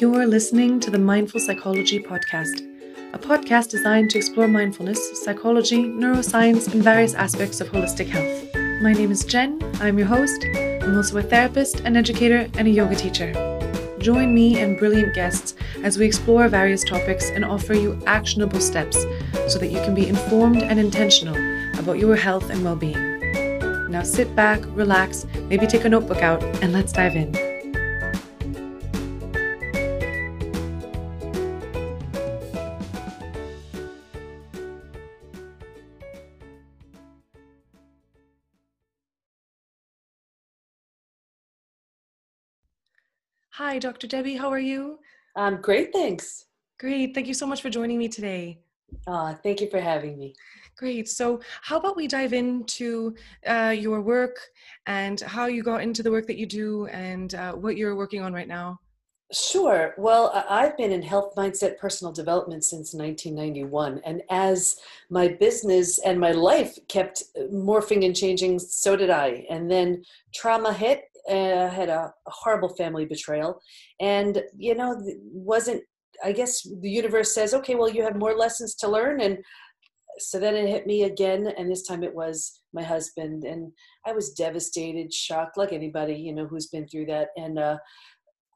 You're listening to the Mindful Psychology Podcast, a podcast designed to explore mindfulness, psychology, neuroscience, and various aspects of holistic health. My name is Jen. I'm your host. I'm also a therapist, an educator, and a yoga teacher. Join me and brilliant guests as we explore various topics and offer you actionable steps so that you can be informed and intentional about your health and well being. Now sit back, relax, maybe take a notebook out, and let's dive in. Hi, Dr. Debi. How are you? I'm um, great, thanks. Great. Thank you so much for joining me today. Uh, thank you for having me. Great. So, how about we dive into uh, your work and how you got into the work that you do and uh, what you're working on right now? Sure. Well, I've been in health mindset personal development since 1991. And as my business and my life kept uh, morphing and changing, so did I. And then trauma hit, uh, had a, a, horrible family betrayal. And you know wasn't i guess the universe says okay well you have more lessons to learn. And so then it hit me again and this time it was my husband. And i was devastated shocked like anybody you know who's been through that. And uh,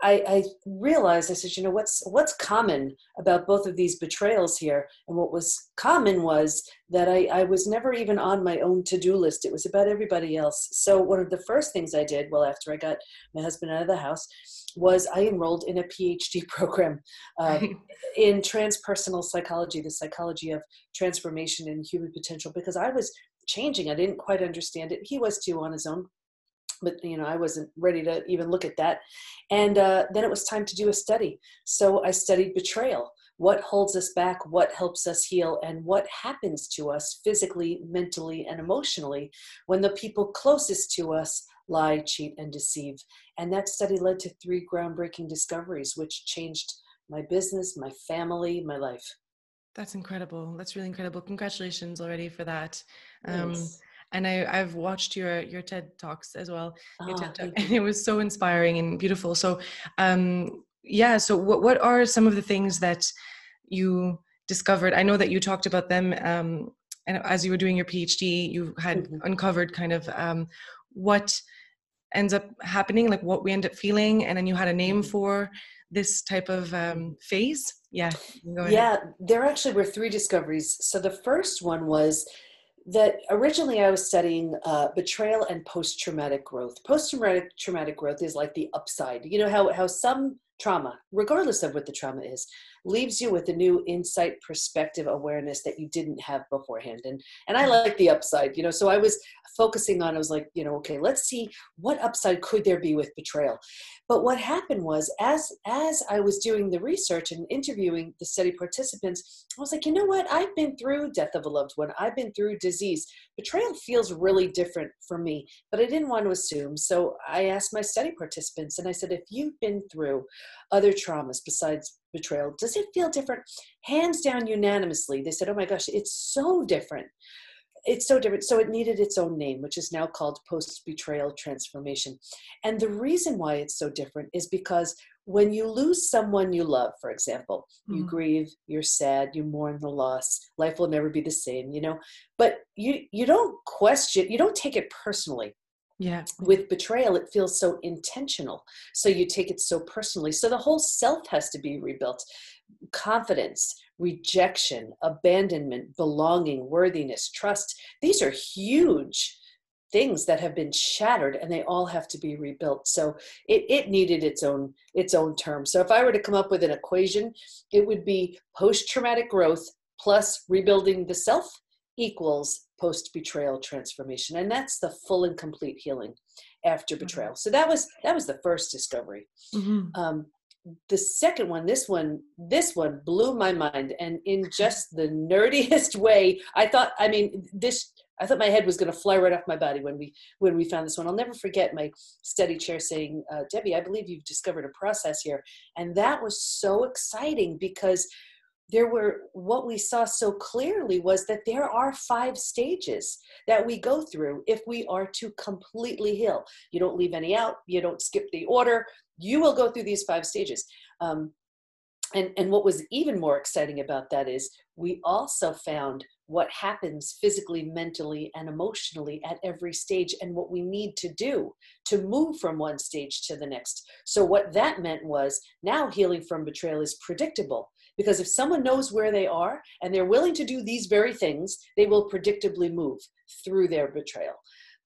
I, I, realized I said, you know, what's what's common about both of these betrayals here? And what was common was that I, I was never even on my own to-do list. It was about everybody else. So one of the first things I did, well, after I got my husband out of the house, was I enrolled in a PhD program uh, in transpersonal psychology, the psychology of transformation and human potential, because I was changing. I didn't quite understand it. He was too on his own but you know i wasn't ready to even look at that. And uh, then it was time to do a study. So i studied betrayal. What holds us back? What helps us heal? And what happens to us physically mentally and emotionally when the people closest to us lie cheat and deceive? And that study led to three groundbreaking discoveries which changed my business my family my life. That's incredible. That's really incredible. Congratulations already for that. Um, and I, I've watched your your TED talks as well, oh, talk, and it was so inspiring and beautiful. So, um, yeah. So, what what are some of the things that you discovered? I know that you talked about them, um, and as you were doing your PhD, you had mm-hmm. uncovered kind of um, what ends up happening, like what we end up feeling, and then you had a name mm-hmm. for this type of um, phase. Yeah. Yeah, there actually were three discoveries. So the first one was that originally I was studying uh, betrayal and post traumatic growth. Post traumatic traumatic growth is like the upside. You know how how some trauma, regardless of what the trauma is, leaves you with a new insight, perspective, awareness that you didn't have beforehand. And and I like the upside, you know. So I was focusing on. I was like, you know, okay, let's see what upside could there be with betrayal. But what happened was, as as I was doing the research and interviewing the study participants, I was like, you know what? I've been through death of a loved one. I've been through disease. Betrayal feels really different for me, but I didn't want to assume. So I asked my study participants, and I said, if you've been through other traumas besides betrayal, does it feel different? Hands down, unanimously, they said, oh my gosh, it's so different it's so different. So it needed its own name, which is now called post betrayal transformation. And the reason why it's so different is because when you lose someone you love, for example, mm-hmm. you grieve, you're sad, you mourn the loss, life will never be the same, you know, but you you don't question, you don't take it personally. Yeah. With betrayal, it feels so intentional. So you take it so personally. So the whole self has to be rebuilt. Confidence, rejection, abandonment, belonging, worthiness, trust. These are huge things that have been shattered and they all have to be rebuilt so it, it needed its own its own term so if i were to come up with an equation it would be post-traumatic growth plus rebuilding the self equals post-betrayal transformation and that's the full and complete healing after mm-hmm. betrayal so that was that was the first discovery mm-hmm. um, the second one this one this one blew my mind and in just the nerdiest way i thought i mean this i thought my head was going to fly right off my body when we when we found this one. I'll never forget my study chair saying uh, Debi i believe you've discovered a process here. And that was so exciting because there were what we saw so clearly was that there are five stages that we go through if we are to completely heal. You don't leave any out you don't skip the order you will go through these five stages. Um, and and what was even more exciting about that is we also found what happens physically mentally and emotionally at every stage and what we need to do to move from one stage to the next. So what that meant was now healing from betrayal is predictable because if someone knows where they are and they're willing to do these very things they will predictably move through their betrayal.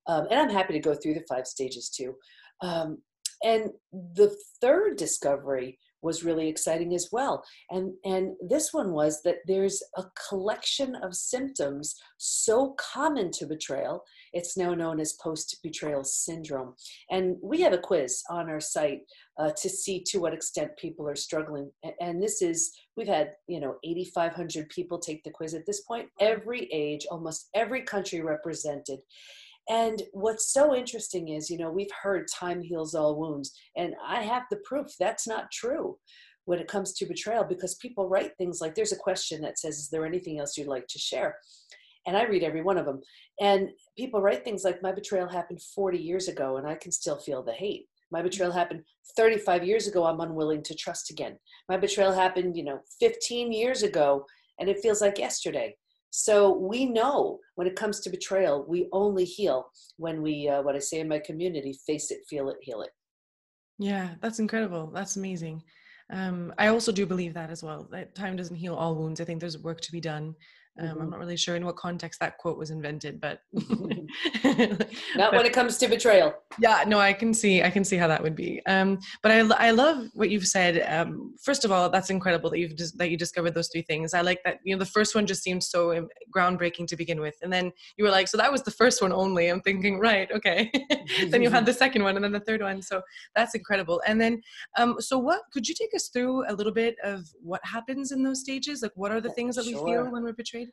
Um, and i'm happy to go through the five stages too. Um, and the third discovery was really exciting as well. And, and this one was that there's a collection of symptoms so common to betrayal. It's now known as post betrayal syndrome. And we have a quiz on our site uh, to see to what extent people are struggling. And this is, we've had, you know, 8,500 people take the quiz at this point, every age, almost every country represented. And what's so interesting is, you know, we've heard time heals all wounds, and I have the proof that's not true when it comes to betrayal because people write things like there's a question that says, Is there anything else you'd like to share? And I read every one of them. And people write things like, My betrayal happened 40 years ago, and I can still feel the hate. My mm-hmm. betrayal happened 35 years ago, I'm unwilling to trust again. My betrayal happened, you know, 15 years ago, and it feels like yesterday. So we know when it comes to betrayal, we only heal when we, uh, what I say in my community, face it, feel it, heal it. Yeah, that's incredible. That's amazing. Um, I also do believe that as well. That time doesn't heal all wounds. I think there's work to be done. Um, mm-hmm. I'm not really sure in what context that quote was invented, but not when it comes to betrayal. Yeah, no, I can see, I can see how that would be. Um, but I, I love what you've said. Um, first of all, that's incredible that you've just, that you discovered those three things. I like that. You know, the first one just seemed so groundbreaking to begin with, and then you were like, so that was the first one only. I'm thinking, right, okay. then you had the second one, and then the third one. So that's incredible. And then, um, so what could you take us through a little bit of what happens in those stages? Like, what are the things that we feel when we're betrayed?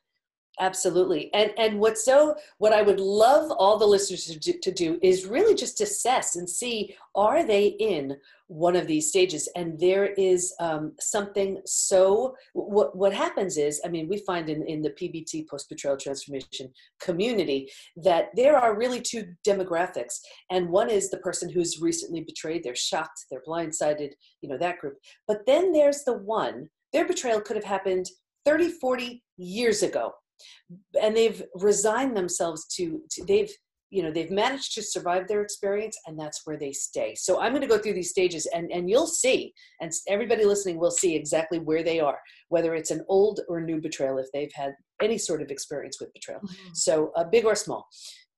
Absolutely. And and what's so what I would love all the listeners to do, to do is really just assess and see are they in one of these stages? And there is um, something so what what happens is i mean we find in, in the pbt post betrayal transformation community that there are really two demographics. And one is the person who's recently betrayed they're shocked they're blindsided you know that group. But then there's the one their betrayal could have happened 30 40 years ago and they've resigned themselves to, to they've you know they've managed to survive their experience and that's where they stay. So i'm going to go through these stages and and you'll see and everybody listening will see exactly where they are whether it's an old or new betrayal if they've had any sort of experience with betrayal. Mm-hmm. so uh, big or small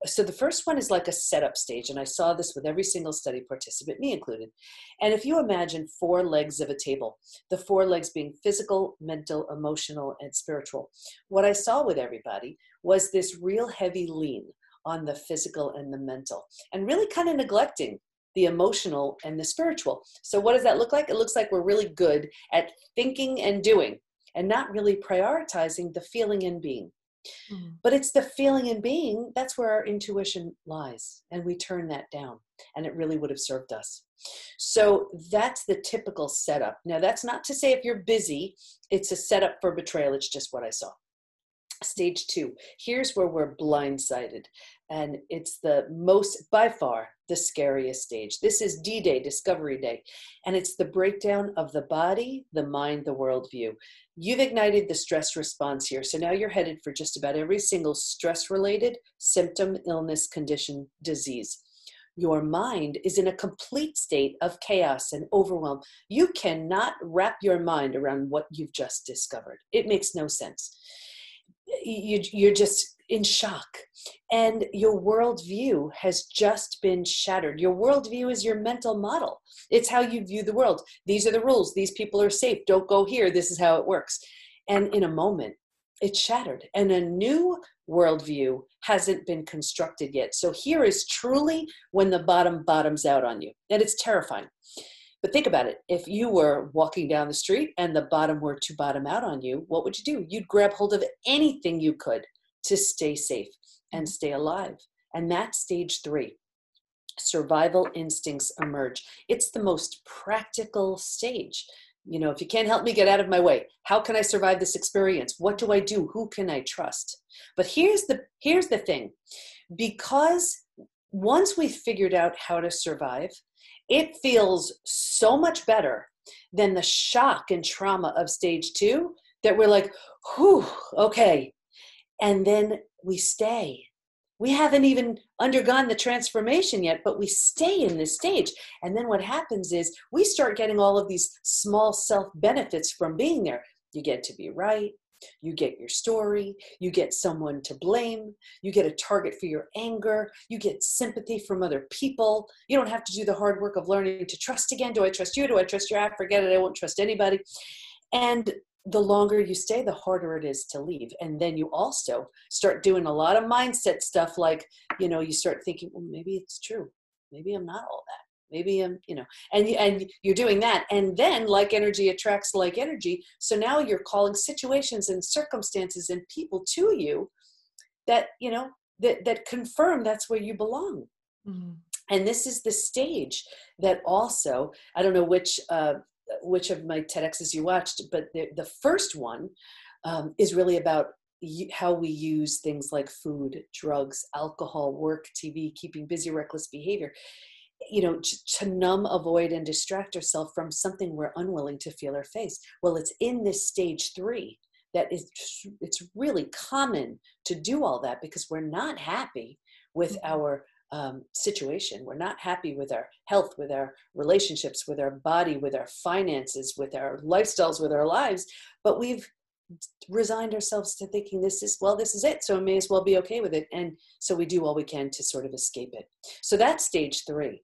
so the first one is like a setup stage and i saw this with every single study participant me included. And if you imagine four legs of a table the four legs being physical mental emotional and spiritual what i saw with everybody was this real heavy lean on the physical and the mental and really kind of neglecting the emotional and the spiritual. So what does that look like? It looks like we're really good at thinking and doing and not really prioritizing the feeling and being Mm-hmm. But it's the feeling and being, that's where our intuition lies. And we turn that down, and it really would have served us. So that's the typical setup. Now, that's not to say if you're busy, it's a setup for betrayal. It's just what I saw. Stage two, here's where we're blindsided. And it's the most, by far, the scariest stage. This is D Day, Discovery Day. And it's the breakdown of the body, the mind, the worldview. You've ignited the stress response here. So now you're headed for just about every single stress related symptom, illness, condition, disease. Your mind is in a complete state of chaos and overwhelm. You cannot wrap your mind around what you've just discovered. It makes no sense. You, you're just in shock. And your worldview has just been shattered. Your worldview is your mental model, it's how you view the world. These are the rules. These people are safe. Don't go here. This is how it works. And in a moment, it's shattered. And a new worldview hasn't been constructed yet. So here is truly when the bottom bottoms out on you. And it's terrifying. But think about it. If you were walking down the street and the bottom were to bottom out on you, what would you do? You'd grab hold of anything you could to stay safe and mm-hmm. stay alive. And that's stage three. Survival instincts emerge. It's the most practical stage. you know if you can't help me get out of my way how can i survive this experience what do i do who can i trust but here's the here's the thing because once we've figured out how to survive it feels so much better than the shock and trauma of stage two that we're like whew okay and then we stay we haven't even undergone the transformation yet, but we stay in this stage. And then what happens is we start getting all of these small self benefits from being there. You get to be right. You get your story. You get someone to blame. You get a target for your anger. You get sympathy from other people. You don't have to do the hard work of learning to trust again. Do I trust you? Do I trust your app? Forget it. I won't trust anybody. And the longer you stay, the harder it is to leave. And then you also start doing a lot of mindset stuff like, you know, you start thinking, well, maybe it's true. Maybe I'm not all that. Maybe I'm, you know, and and you're doing that, and then like energy attracts like energy. So now you're calling situations and circumstances and people to you that you know that that confirm that's where you belong. Mm-hmm. And this is the stage that also I don't know which uh, which of my TEDx's you watched, but the, the first one um, is really about how we use things like food, drugs, alcohol, work, TV, keeping busy, reckless behavior, you know, to, to numb, avoid, and distract ourselves from something we're unwilling to feel or face. Well, it's in this stage three that is it's really common to do all that because we're not happy with mm-hmm. our um, situation. We're not happy with our health, with our relationships, with our body, with our finances, with our lifestyles, with our lives. But we've resigned ourselves to thinking this is, well, this is it. So I may as well be okay with it. And so we do all we can to sort of escape it. So that's stage three.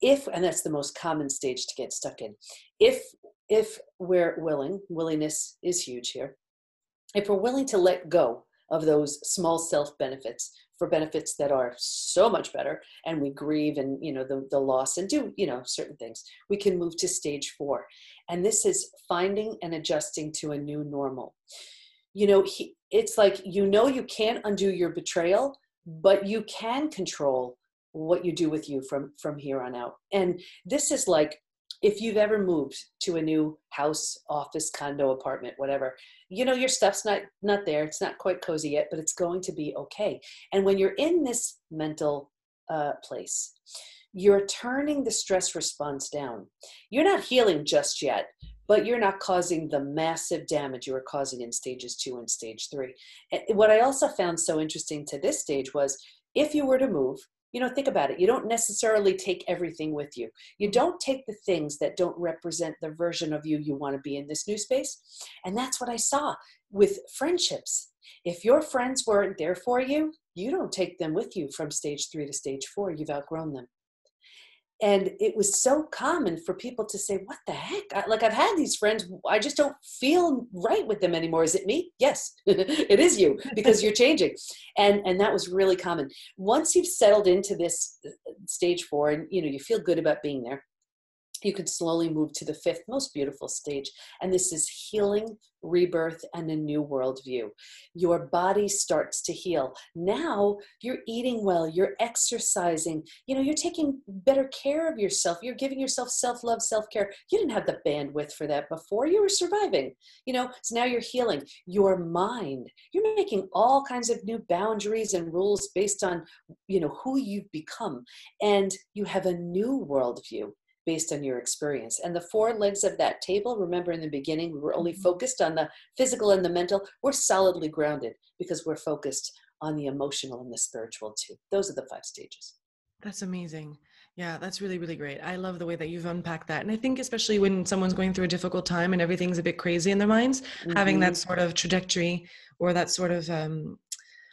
If, and that's the most common stage to get stuck in, if if we're willing, willingness is huge here. If we're willing to let go of those small self benefits for benefits that are so much better and we grieve and you know the, the loss and do you know certain things. We can move to stage four. And this is finding and adjusting to a new normal. You know he, it's like you know you can't undo your betrayal but you can control what you do with you from from here on out. And this is like if you've ever moved to a new house office condo apartment whatever you know your stuff's not not there it's not quite cozy yet but it's going to be okay. And when you're in this mental uh, place you're turning the stress response down. You're not healing just yet but you're not causing the massive damage you were causing in stages two and stage three. What i also found so interesting to this stage was if you were to move you know think about it. You don't necessarily take everything with you. You don't take the things that don't represent the version of you you want to be in this new space. And that's what i saw with friendships. If your friends weren't there for you you don't take them with you from stage three to stage four. You've outgrown them and it was so common for people to say what the heck? I, like i've had these friends i just don't feel right with them anymore. Is it me? Yes it is you because you're changing. And and that was really common. Once you've settled into this uh, stage four and you know you feel good about being there you can slowly move to the fifth most beautiful stage. And this is healing, rebirth, and a new worldview. Your body starts to heal. Now you're eating well, you're exercising, you know, you're taking better care of yourself. You're giving yourself self love, self care. You didn't have the bandwidth for that before. You were surviving, you know, so now you're healing. Your mind, you're making all kinds of new boundaries and rules based on, you know, who you've become. And you have a new worldview based on your experience. And the four legs of that table, remember in the beginning, we were only mm-hmm. focused on the physical and the mental. We're solidly grounded because we're focused on the emotional and the spiritual too. Those are the five stages. That's amazing. Yeah, that's really, really great. I love the way that you've unpacked that. And I think, especially when someone's going through a difficult time and everything's a bit crazy in their minds, mm-hmm. having that mm-hmm. sort of trajectory or that sort of, um,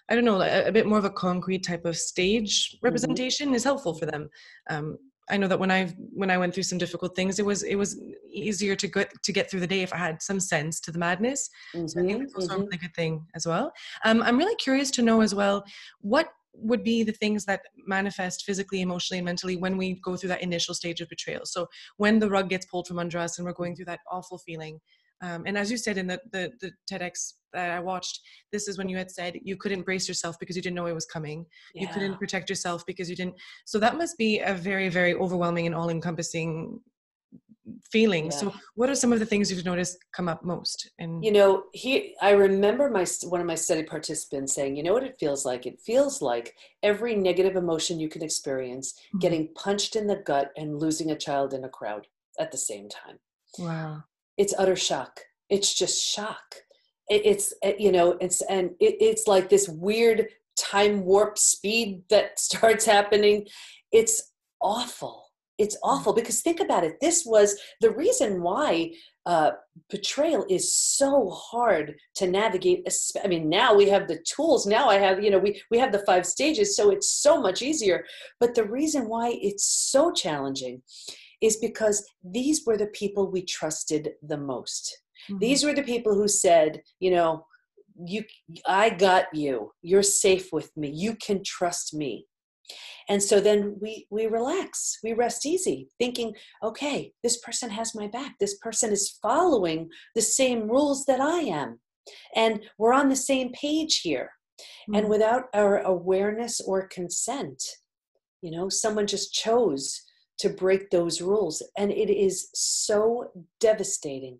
I don't know, a, a, bit more of a concrete type of stage mm-hmm. representation mm-hmm. is helpful for them. Um, I know that when I when I went through some difficult things, it was it was easier to get to get through the day if I had some sense to the madness. Mm-hmm, so I think that's also mm-hmm. a really good thing as well. Um, I'm really curious to know as well what would be the things that manifest physically, emotionally, and mentally when we go through that initial stage of betrayal. So when the rug gets pulled from under us and we're going through that awful feeling. Um, and as you said in the, the, the TEDx that I watched, this is when you had said you couldn't brace yourself because you didn't know it was coming. Yeah. You couldn't protect yourself because you didn't. So that must be a very, very overwhelming and all encompassing feelings. Yeah. So, what are some of the things you've noticed come up most? And you know, he, I remember my one of my study participants saying, "You know what it feels like? It feels like every negative emotion you can experience, mm-hmm. getting punched in the gut and losing a child in a crowd at the same time." Wow, it's utter shock. It's just shock. It, it's eh, you know, it's and it, it's like this weird time warp speed that starts happening. It's awful it's mm. awful because think about it this was the reason why uh, betrayal is so hard to navigate i mean now we have the tools now i have you know we, we have the five stages so it's so much easier but the reason why it's so challenging is because these were the people we trusted the most. Mm-hmm. these were the people who said you know you i got you. You're safe with me. You can trust me. And so then we we relax. We rest easy thinking okay this person has my back. This person is following the same rules that i am. And we're on the same page here. Mm-hmm. and without our awareness or consent you know someone just chose to break those rules. And it is so devastating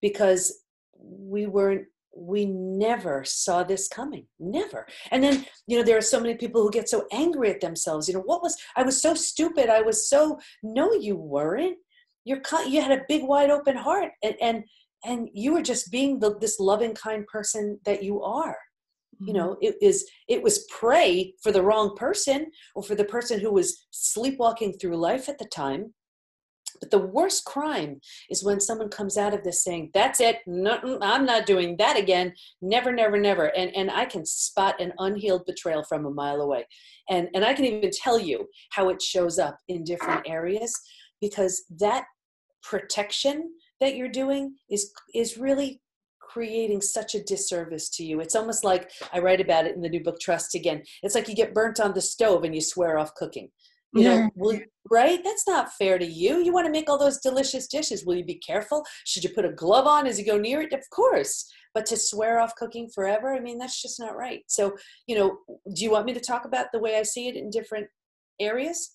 because we weren't we never saw this coming never. And then you know there are so many people who get so angry at themselves. You know what was i was so stupid. I was so no you weren't. You're you had a big wide open heart. And and and you were just being the, this loving kind person that you are you mm-hmm. know it is it was prey for the wrong person or for the person who was sleepwalking through life at the time but the worst crime is when someone comes out of this saying, "That's it. No, I'm not doing that again. Never, never, never." And and I can spot an unhealed betrayal from a mile away, and and I can even tell you how it shows up in different areas because that protection that you're doing is is really creating such a disservice to you. It's almost like I write about it in the new book Trust again. It's like you get burnt on the stove and you swear off cooking. You know will, right? That's not fair to you. You want to make all those delicious dishes. Will you be careful? Should you put a glove on as you go near it? Of course. But to swear off cooking forever i mean that's just not right. So you know do you want me to talk about the way i see it in different areas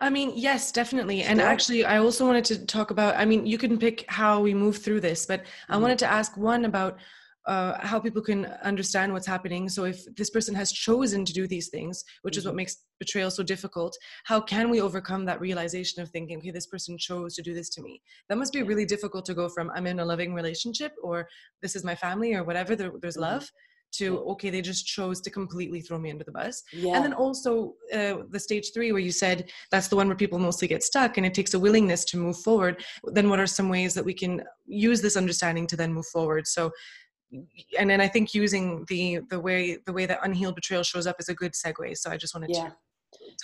I mean, yes, definitely. And actually, I also wanted to talk about. I mean, you can pick how we move through this, but I mm-hmm. wanted to ask one about uh, how people can understand what's happening. So, if this person has chosen to do these things, which mm-hmm. is what mm-hmm. makes betrayal so difficult, how can we overcome that realization of thinking, okay, this person chose to do this to me? That must be really difficult to go from I'm in a loving relationship or this is my family or whatever, there, there's mm-hmm. love. To okay, they just chose to completely throw me under the bus, yeah. and then also uh, the stage three, where you said that's the one where people mostly get stuck, and it takes a willingness to move forward. Then, what are some ways that we can use this understanding to then move forward? So, and then I think using the the way the way that unhealed betrayal shows up is a good segue. So I just wanted yeah.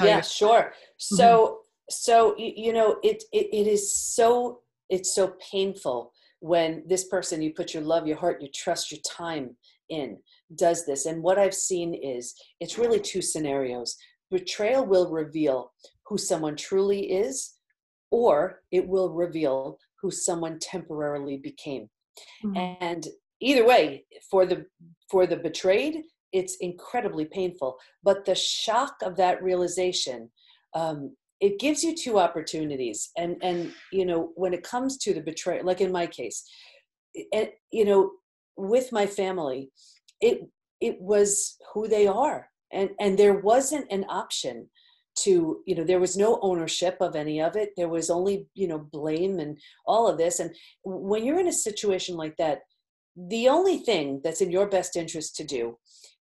to yeah, you. sure. So mm-hmm. so you know it, it it is so it's so painful when this person you put your love, your heart, your trust, your time in does this. And what I've seen is it's really two scenarios. Betrayal will reveal who someone truly is, or it will reveal who someone temporarily became. Mm-hmm. And either way for the for the betrayed it's incredibly painful but the shock of that realization um, it gives you two opportunities and and you know when it comes to the betrayal like in my case and you know with my family it it was who they are. And and there wasn't an option to you know there was no ownership of any of it. There was only you know blame and all of this. And when you're in a situation like that the only thing that's in your best interest to do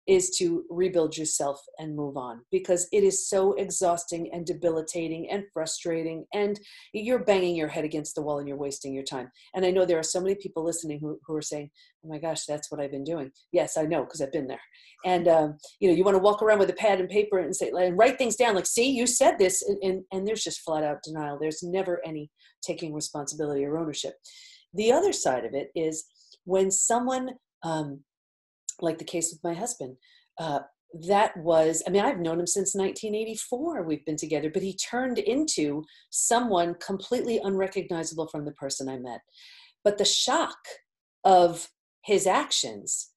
is to rebuild yourself and move on because it is so exhausting and debilitating and frustrating and you're banging your head against the wall and you're wasting your time. And i know there are so many people listening who, who are saying oh my gosh that's what i've been doing. Yes i know because i've been there. And um, you know you want to walk around with a pad and paper and say and write things down like see you said this and, and, and there's just flat out denial. There's never any taking responsibility or ownership. The other side of it is when someone um, like the case with my husband uh, that was i mean i've known him since 1984 we've been together but he turned into someone completely unrecognizable from the person i met. But the shock of his actions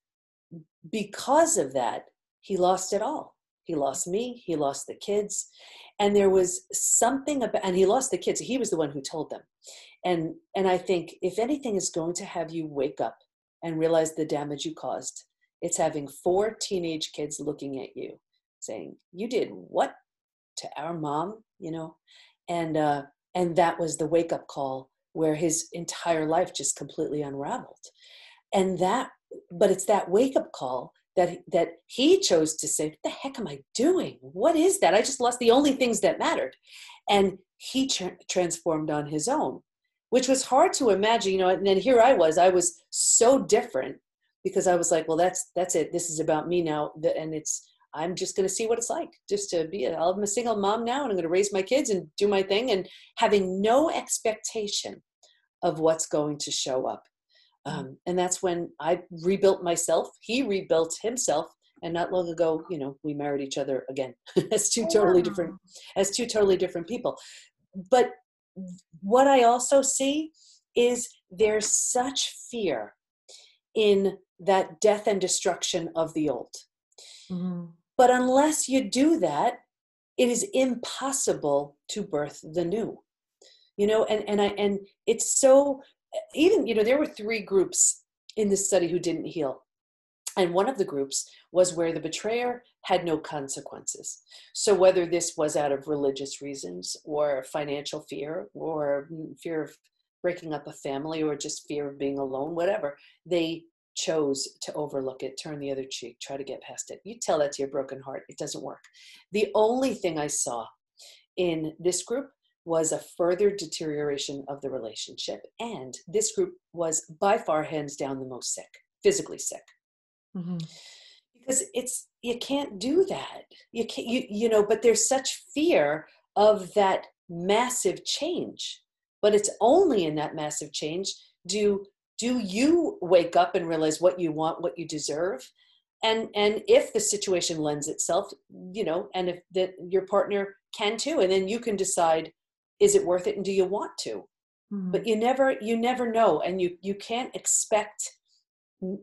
because of that he lost it all. He lost me he lost the kids and there was something about and he lost the kids he was the one who told them. And and i think if anything is going to have you wake up and realize the damage you caused it's having four teenage kids looking at you saying you did what to our mom you know? And uh and that was the wake up call where his entire life just completely unraveled. And that but it's that wake up call that that he chose to say what the heck am i doing? What is that? I just lost the only things that mattered. And he tra- transformed on his own which was hard to imagine you know and then here i was i was so different because i was like well that's that's it this is about me now and it's i'm just going to see what it's like just to be a, i'm a single mom now and i'm going to raise my kids and do my thing and having no expectation of what's going to show up Mm. Um, and that's when I rebuilt myself. He rebuilt himself. And not long ago, you know, we married each other again as two totally different, as two totally different people. But what I also see is there's such fear in that death and destruction of the old. Mm-hmm. But unless you do that, it is impossible to birth the new. You know, and, and I and it's so even you know there were three groups in this study who didn't heal and one of the groups was where the betrayer had no consequences so whether this was out of religious reasons or financial fear or fear of breaking up a family or just fear of being alone whatever they chose to overlook it turn the other cheek try to get past it you tell that to your broken heart it doesn't work the only thing i saw in this group was a further deterioration of the relationship. And this group was by far, hands down, the most sick, physically sick. Mm-hmm. Because it's, you can't do that. You can't, you, you know, but there's such fear of that massive change. But it's only in that massive change do do you wake up and realize what you want, what you deserve, and and if the situation lends itself, you know, and if that your partner can too, and then you can decide is it worth it and do you want to? Mm-hmm. but you never you never know and you you can't expect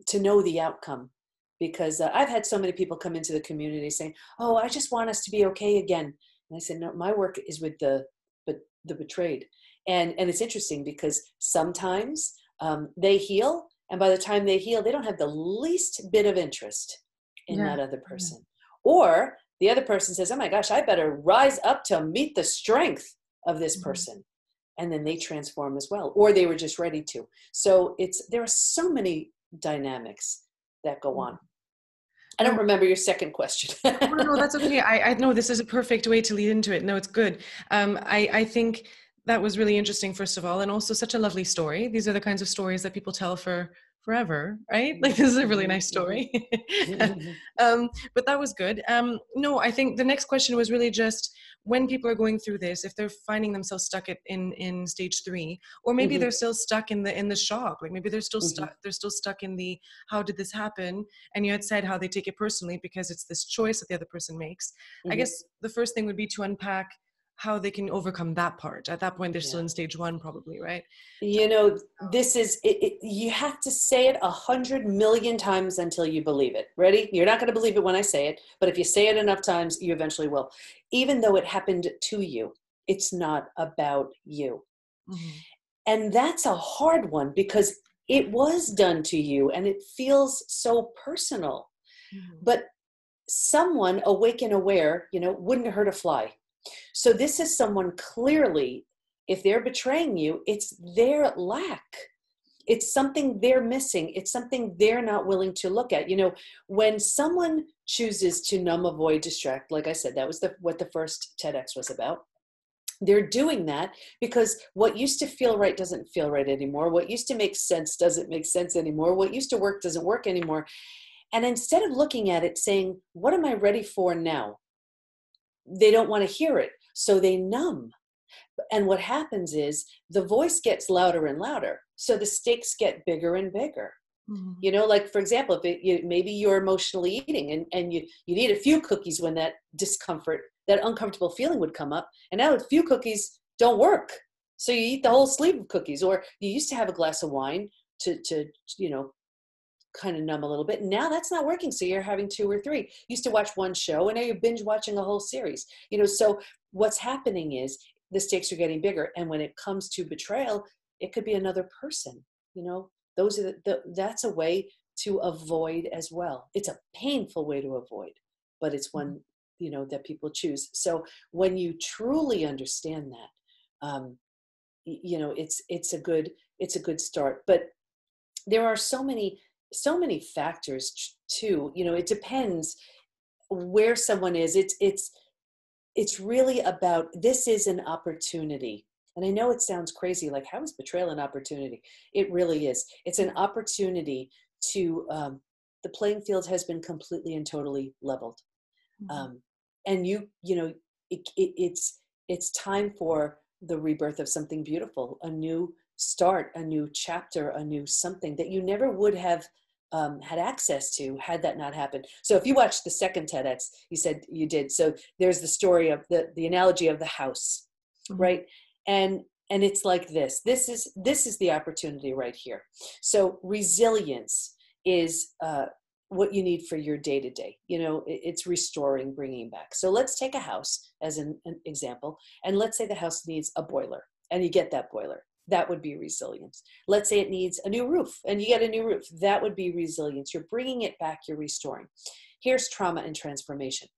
to know the outcome. Because uh, i've had so many people come into the community saying oh i just want us to be okay again. And i said no my work is with the but the betrayed and and it's interesting because sometimes um, they heal and by the time they heal they don't have the least bit of interest in yeah. that other person yeah. or the other person says oh my gosh i better rise up to meet the strength of this mm-hmm. person and then they transform as well or they were just ready to so it's there are so many dynamics that go on I don't remember your second question. oh, no, that's okay. I, I know this is a perfect way to lead into it. No, it's good. Um, I, I think that was really interesting, first of all, and also such a lovely story. These are the kinds of stories that people tell for forever, right? Like this is a really nice story. um, but that was good. Um, no, I think the next question was really just when people are going through this if they're finding themselves stuck at, in in stage three or maybe mm-hmm. they're still stuck in the in the shock like maybe they're still mm-hmm. stuck they're still stuck in the how did this happen and you had said how they take it personally because it's this choice that the other person makes mm-hmm. i guess the first thing would be to unpack how they can overcome that part. At that point they're yeah. still in stage one probably right? You know this is it, it, you have to say it a hundred million times until you believe it. Ready? You're not going to believe it when i say it but if you say it enough times you eventually will. Even though it happened to you it's not about you. Mm-hmm. and that's a hard one because it was done to you and it feels so personal. Mm-hmm. but someone awake and aware you know wouldn't hurt a fly so this is someone clearly, if they're betraying you, it's their lack. It's something they're missing. It's something they're not willing to look at. You know, when someone chooses to numb, avoid, distract, like I said, that was the, what the first TEDx was about. They're doing that because what used to feel right doesn't feel right anymore. What used to make sense doesn't make sense anymore. What used to work doesn't work anymore. And instead of looking at it saying, What am I ready for now? They don't want to hear it so they numb. And what happens is the voice gets louder and louder so the stakes get bigger and bigger. Mm-hmm. you know like for example if it, you, maybe you're emotionally eating and, and you, you eat a few cookies when that discomfort that uncomfortable feeling would come up and now a few cookies don't work. So you eat the whole sleeve of cookies or you used to have a glass of wine to to you know kind of numb a little bit. Now that's not working. So you're having two or three. You used to watch one show and now you're binge watching a whole series. You know, so what's happening is the stakes are getting bigger and when it comes to betrayal it could be another person you know those are the, the, that's a way to avoid as well it's a painful way to avoid but it's one mm-hmm. you know that people choose so when you truly understand that um, you know it's it's a good it's a good start but there are so many so many factors too you know it depends where someone is. It's it's it's really about this is an opportunity. And i know it sounds crazy like how is betrayal an opportunity? It really is. It's an opportunity to um, the playing field has been completely and totally leveled. Mm-hmm. um, and you you know it, it, it's it's time for the rebirth of something beautiful a new start a new chapter a new something that you never would have um, had access to had that not happened. So if you watched the second TEDx, you said you did. So there's the story of the the analogy of the house, mm-hmm. right? And and it's like this. This is this is the opportunity right here. So resilience is uh, what you need for your day to day. You know, it's restoring, bringing back. So let's take a house as an, an example, and let's say the house needs a boiler, and you get that boiler that would be resilience. Let's say it needs a new roof and you get a new roof. That would be resilience. You're bringing it back, you're restoring. Here's trauma and transformation.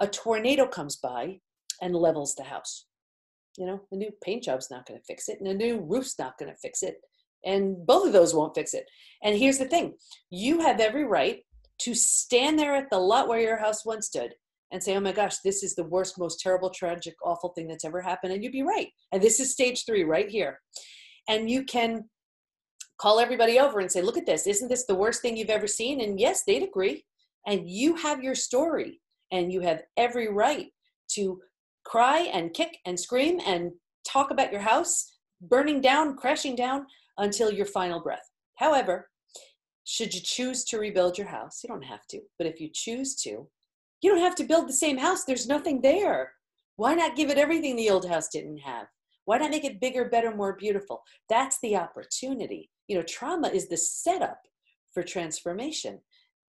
A tornado comes by and levels the house. You know, a new paint job's not going to fix it, and a new roof's not going to fix it. And both of those won't fix it. And here's the thing you have every right to stand there at the lot where your house once stood and say, oh my gosh, this is the worst, most terrible, tragic, awful thing that's ever happened. And you'd be right. And this is stage three right here. And you can call everybody over and say look at this. Isn't this the worst thing you've ever seen? And yes they'd agree. And you have your story. And you have every right to cry and kick and scream and talk about your house burning down crashing down until your final breath. However should you choose to rebuild your house you don't have to but if you choose to you don't have to build the same house there's nothing there why not give it everything the old house didn't have why not make it bigger, better, more beautiful? That's the opportunity. You know, trauma is the setup for transformation.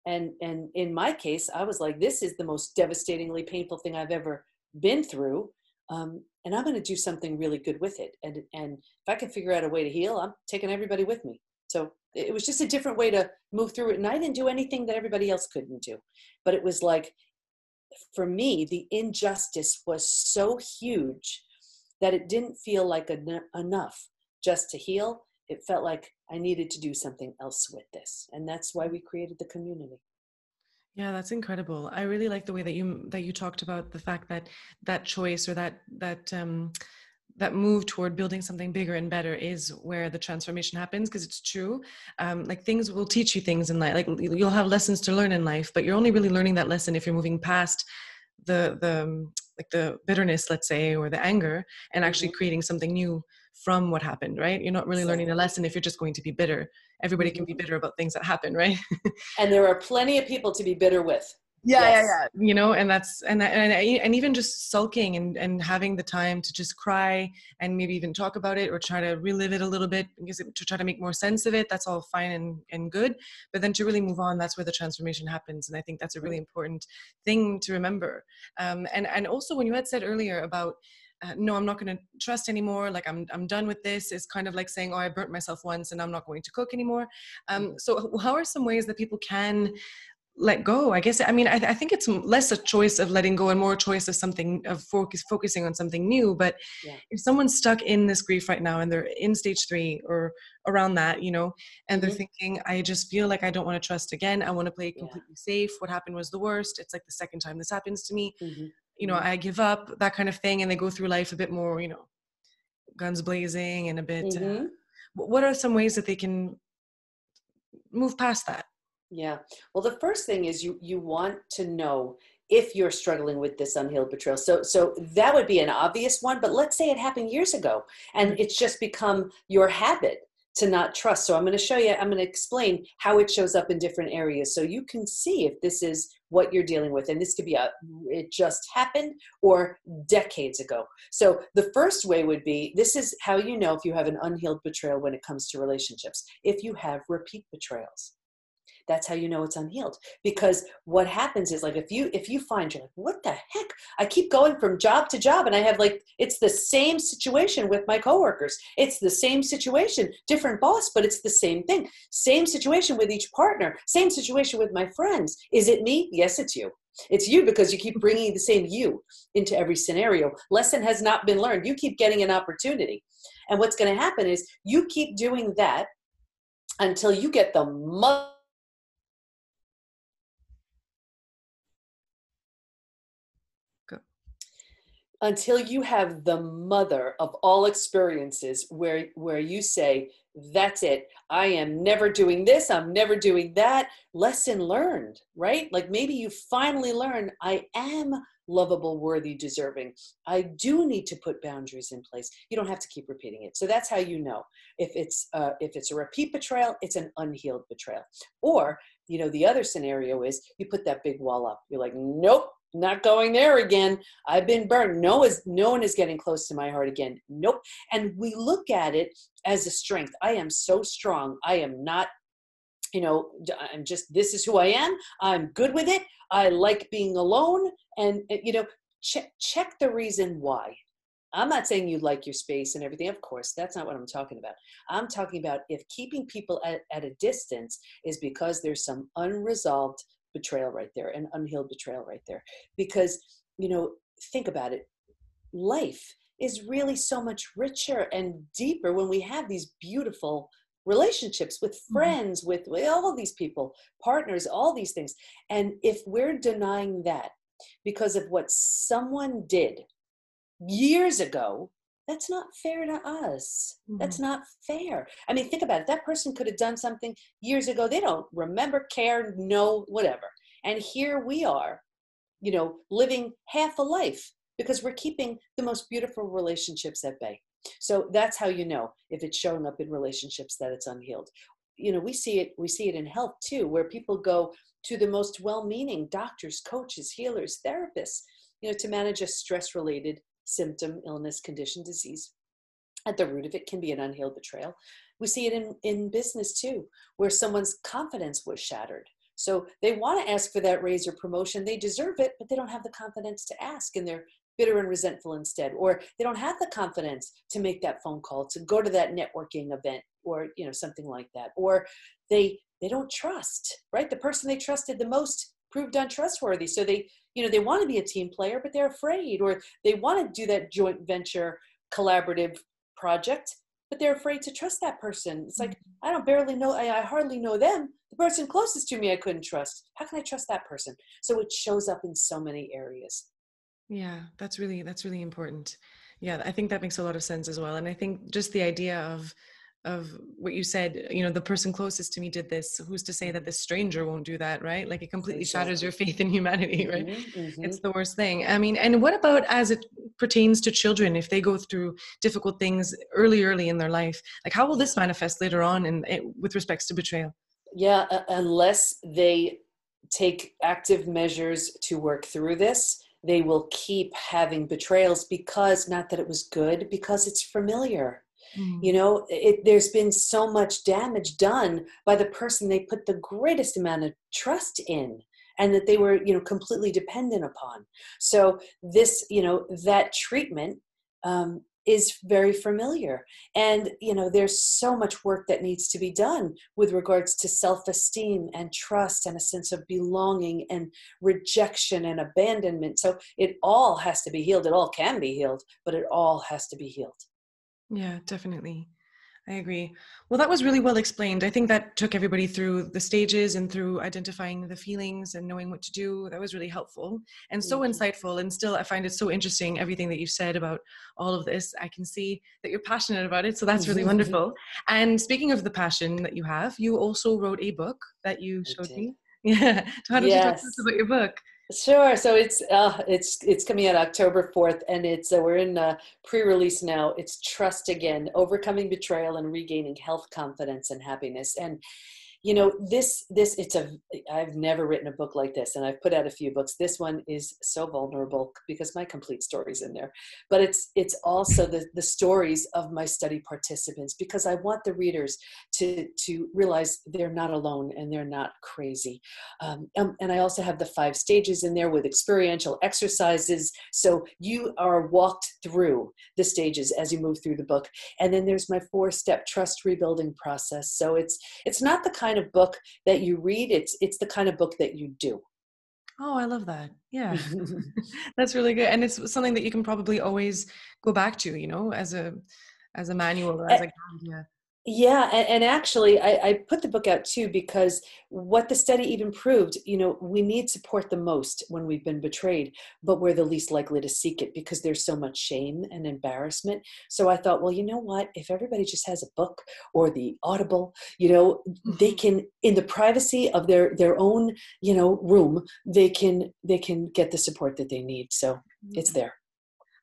And and in my case, I was like, this is the most devastatingly painful thing I've ever been through. Um, and I'm going to do something really good with it. And and if I can figure out a way to heal, I'm taking everybody with me. So it was just a different way to move through it. And I didn't do anything that everybody else couldn't do. But it was like, for me, the injustice was so huge that it didn't feel like en- enough just to heal. It felt like I needed to do something else with this. And that's why we created the community. Yeah, that's incredible. I really like the way that you that you talked about the fact that that choice or that that um that move toward building something bigger and better is where the transformation happens because it's true. Um, like things will teach you things in life like you'll have lessons to learn in life but you're only really learning that lesson if you're moving past the the um, like the bitterness let's say or the anger and actually mm-hmm. creating something new from what happened right? You're not really learning a lesson if you're just going to be bitter. Everybody can be mm-hmm. bitter about things that happen right? And there are plenty of people to be bitter with yeah, yes. yeah, yeah. You know, and that's and and and even just sulking and and having the time to just cry and maybe even talk about it or try to relive it a little bit because to try to make more sense of it. That's all fine and and good. But then to really move on, that's where the transformation happens. And I think that's a really important thing to remember. Um, and and also when you had said earlier about uh, no i'm not going to trust anymore like i'm i'm done with this is kind of like saying oh i burnt myself once and i'm not going to cook anymore um, so how are some ways that people can let go i guess i mean I, I, think it's less a choice of letting go and more a choice of something of focus focusing on something new but yeah. if someone's stuck in this grief right now and they're in stage three or around that you know and mm-hmm. they're thinking i just feel like i don't want to trust again i want to play completely yeah. safe what happened was the worst it's like the second time this happens to me mm-hmm. you know mm-hmm. i give up that kind of thing and they go through life a bit more you know guns blazing and a bit uh, mm-hmm. what are some ways that they can move past that yeah. Well, the first thing is you you want to know if you're struggling with this unhealed betrayal. So so that would be an obvious one, but let's say it happened years ago and it's just become your habit to not trust. So I'm going to show you I'm going to explain how it shows up in different areas so you can see if this is what you're dealing with and this could be a it just happened or decades ago. So the first way would be this is how you know if you have an unhealed betrayal when it comes to relationships. If you have repeat betrayals that's how you know it's unhealed. Because what happens is like if you if you find you're like what the heck? I keep going from job to job and i have like it's the same situation with my coworkers. It's the same situation different boss but it's the same thing. Same situation with each partner. Same situation with my friends. Is it me? Yes it's you. It's you because you keep mm-hmm. bringing the same you into every scenario. Lesson has not been learned. You keep getting an opportunity. And what's going to happen is you keep doing that until you get the mother until you have the mother of all experiences where where you say that's it. I am never doing this. I'm never doing that. Lesson learned right? Like maybe you finally learn i am lovable worthy deserving. I do need to put boundaries in place. You don't have to keep repeating it. So that's how you know if it's uh, if it's a repeat betrayal it's an unhealed betrayal. Or you know the other scenario is you put that big wall up. You're like nope not going there again. I've been burned. No is no one is getting close to my heart again. Nope. And we look at it as a strength. I am so strong. I am not, you know, I'm just this is who I am. I'm good with it. I like being alone. And eh, you know, check check the reason why. I'm not saying you like your space and everything. Of course, that's not what I'm talking about. I'm talking about if keeping people at, at a distance is because there's some unresolved betrayal right there an unhealed betrayal right there because you know think about it life is really so much richer and deeper when we have these beautiful relationships with mm-hmm. friends mm-hmm. with, with all these people partners all these things and if we're denying that because of what someone did years ago that's not fair to us. Mm-hmm. That's not fair. I mean, think about it. That person could have done something years ago. They don't remember, care, know, whatever. And here we are, you know, living half a life because we're keeping the most beautiful relationships at bay. So that's how you know if it's showing up in relationships that it's unhealed. You know, we see it, we see it in health too, where people go to the most well-meaning doctors, coaches, healers, therapists, you know, to manage a stress-related symptom, illness, condition, disease. At the root of it can be an unhealed betrayal. We see it in, in business too, where someone's confidence was shattered. So they want to ask for that raise or promotion. They deserve it, but they don't have the confidence to ask and they're bitter and resentful instead. Or they don't have the confidence to make that phone call, to go to that networking event or you know something like that. Or they they don't trust, right? The person they trusted the most proved untrustworthy. So they you know they want to be a team player but they're afraid or they want to do that joint venture collaborative project but they're afraid to trust that person. It's like mm-hmm. i don't barely know I, I, hardly know them. The person closest to me i couldn't trust. How can i trust that person? So it shows up in so many areas. Yeah that's really that's really important. Yeah i think that makes a lot of sense as well and i think just the idea of of what you said you know the person closest to me did this who's to say that this stranger won't do that right? Like it completely shatters your faith in humanity right? Mm-hmm, mm-hmm. it's the worst thing. I mean and what about as it pertains to children if they go through difficult things early early in their life like how will this manifest later on in, in with respects to betrayal? Yeah uh, unless they take active measures to work through this they will keep having betrayals because not that it was good because it's familiar Mm. You know, it, there's been so much damage done by the person they put the greatest amount of trust in and that they were, you know, completely dependent upon. So this, you know, that treatment um, is very familiar. And, you know, there's so much work that needs to be done with regards to self esteem and trust and a sense of belonging and rejection and abandonment. So it all has to be healed. It all can be healed, but it all has to be healed. Yeah, definitely. I agree. Well, that was really well explained. I think that took everybody through the stages and through identifying the feelings and knowing what to do. That was really helpful and so mm-hmm. insightful. And still, I find it so interesting everything that you said about all of this. I can see that you're passionate about it. So that's really wonderful. And speaking of the passion that you have, you also wrote a book that you showed me. Yeah. How did yes. you talk to us about your book? Sure. So it's uh, it's it's coming out October fourth, and it's uh, we're in uh, pre-release now. It's Trust Again: Overcoming Betrayal and Regaining Health, Confidence, and Happiness. And you know this this it's a i've never written a book like this and i've put out a few books this one is so vulnerable because my complete story's in there but it's it's also the the stories of my study participants because i want the readers to to realize they're not alone and they're not crazy. Um, um, and I also have the five stages in there with experiential exercises. So you are walked through the stages as you move through the book. And then there's my four step trust rebuilding process. So it's it's not the kind of book that you read. It's it's the kind of book that you do. Oh, I love that. Yeah. That's really good. And it's something that you can probably always go back to, you know, as a as a manual or as a guide. Yeah. Yeah, and, and actually, I, I, put the book out too because what the study even proved, you know, we need support the most when we've been betrayed, but we're the least likely to seek it because there's so much shame and embarrassment. So I thought, well, you know what? If everybody just has a book or the Audible, you know, they mm-hmm. can, in the privacy of their their own, you know, room, they can they can get the support that they need. So it's mm-hmm. there.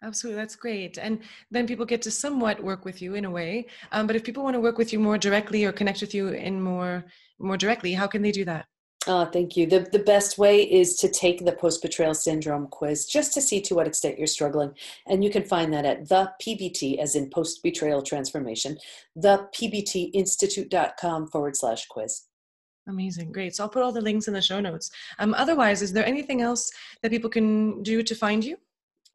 Absolutely, that's great. And then people get to somewhat work with you in a way. Um, but if people want to work with you more directly or connect with you in more more directly, how can they do that? Oh, thank you. The, the best way is to take the post betrayal syndrome quiz just to see to what extent you're struggling. And you can find that at the PBT, as in post betrayal transformation, the PBTinstitute.com forward slash quiz. Amazing. Great. So I'll put all the links in the show notes. Um, otherwise, is there anything else that people can do to find you?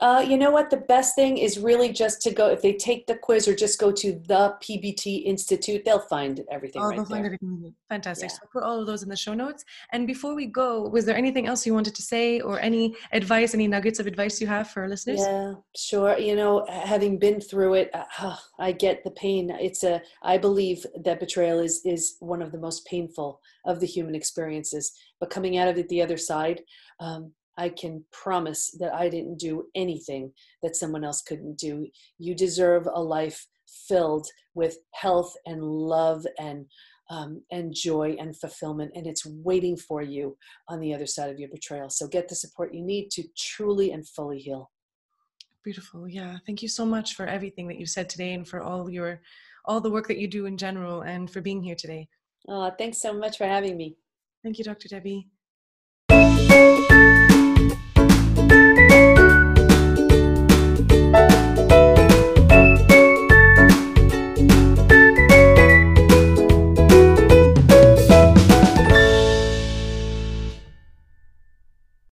Uh, you know what? The best thing is really just to go, if they take the quiz or just go to the PBT Institute, they'll find everything. Oh, right they'll there. find everything. Fantastic. Yeah. So I'll put all of those in the show notes. And before we go, was there anything else you wanted to say or any advice, any nuggets of advice you have for our listeners? Yeah, sure. You know, having been through it, uh, I get the pain. It's a, I believe that betrayal is, is one of the most painful of the human experiences. But coming out of it the other side, um, I can promise that I didn't do anything that someone else couldn't do. You deserve a life filled with health and love and um, and joy and fulfillment, and it's waiting for you on the other side of your betrayal. So get the support you need to truly and fully heal. Beautiful. Yeah. Thank you so much for everything that you said today and for all your all the work that you do in general and for being here today. Oh, thanks so much for having me. Thank you, Dr. Debi.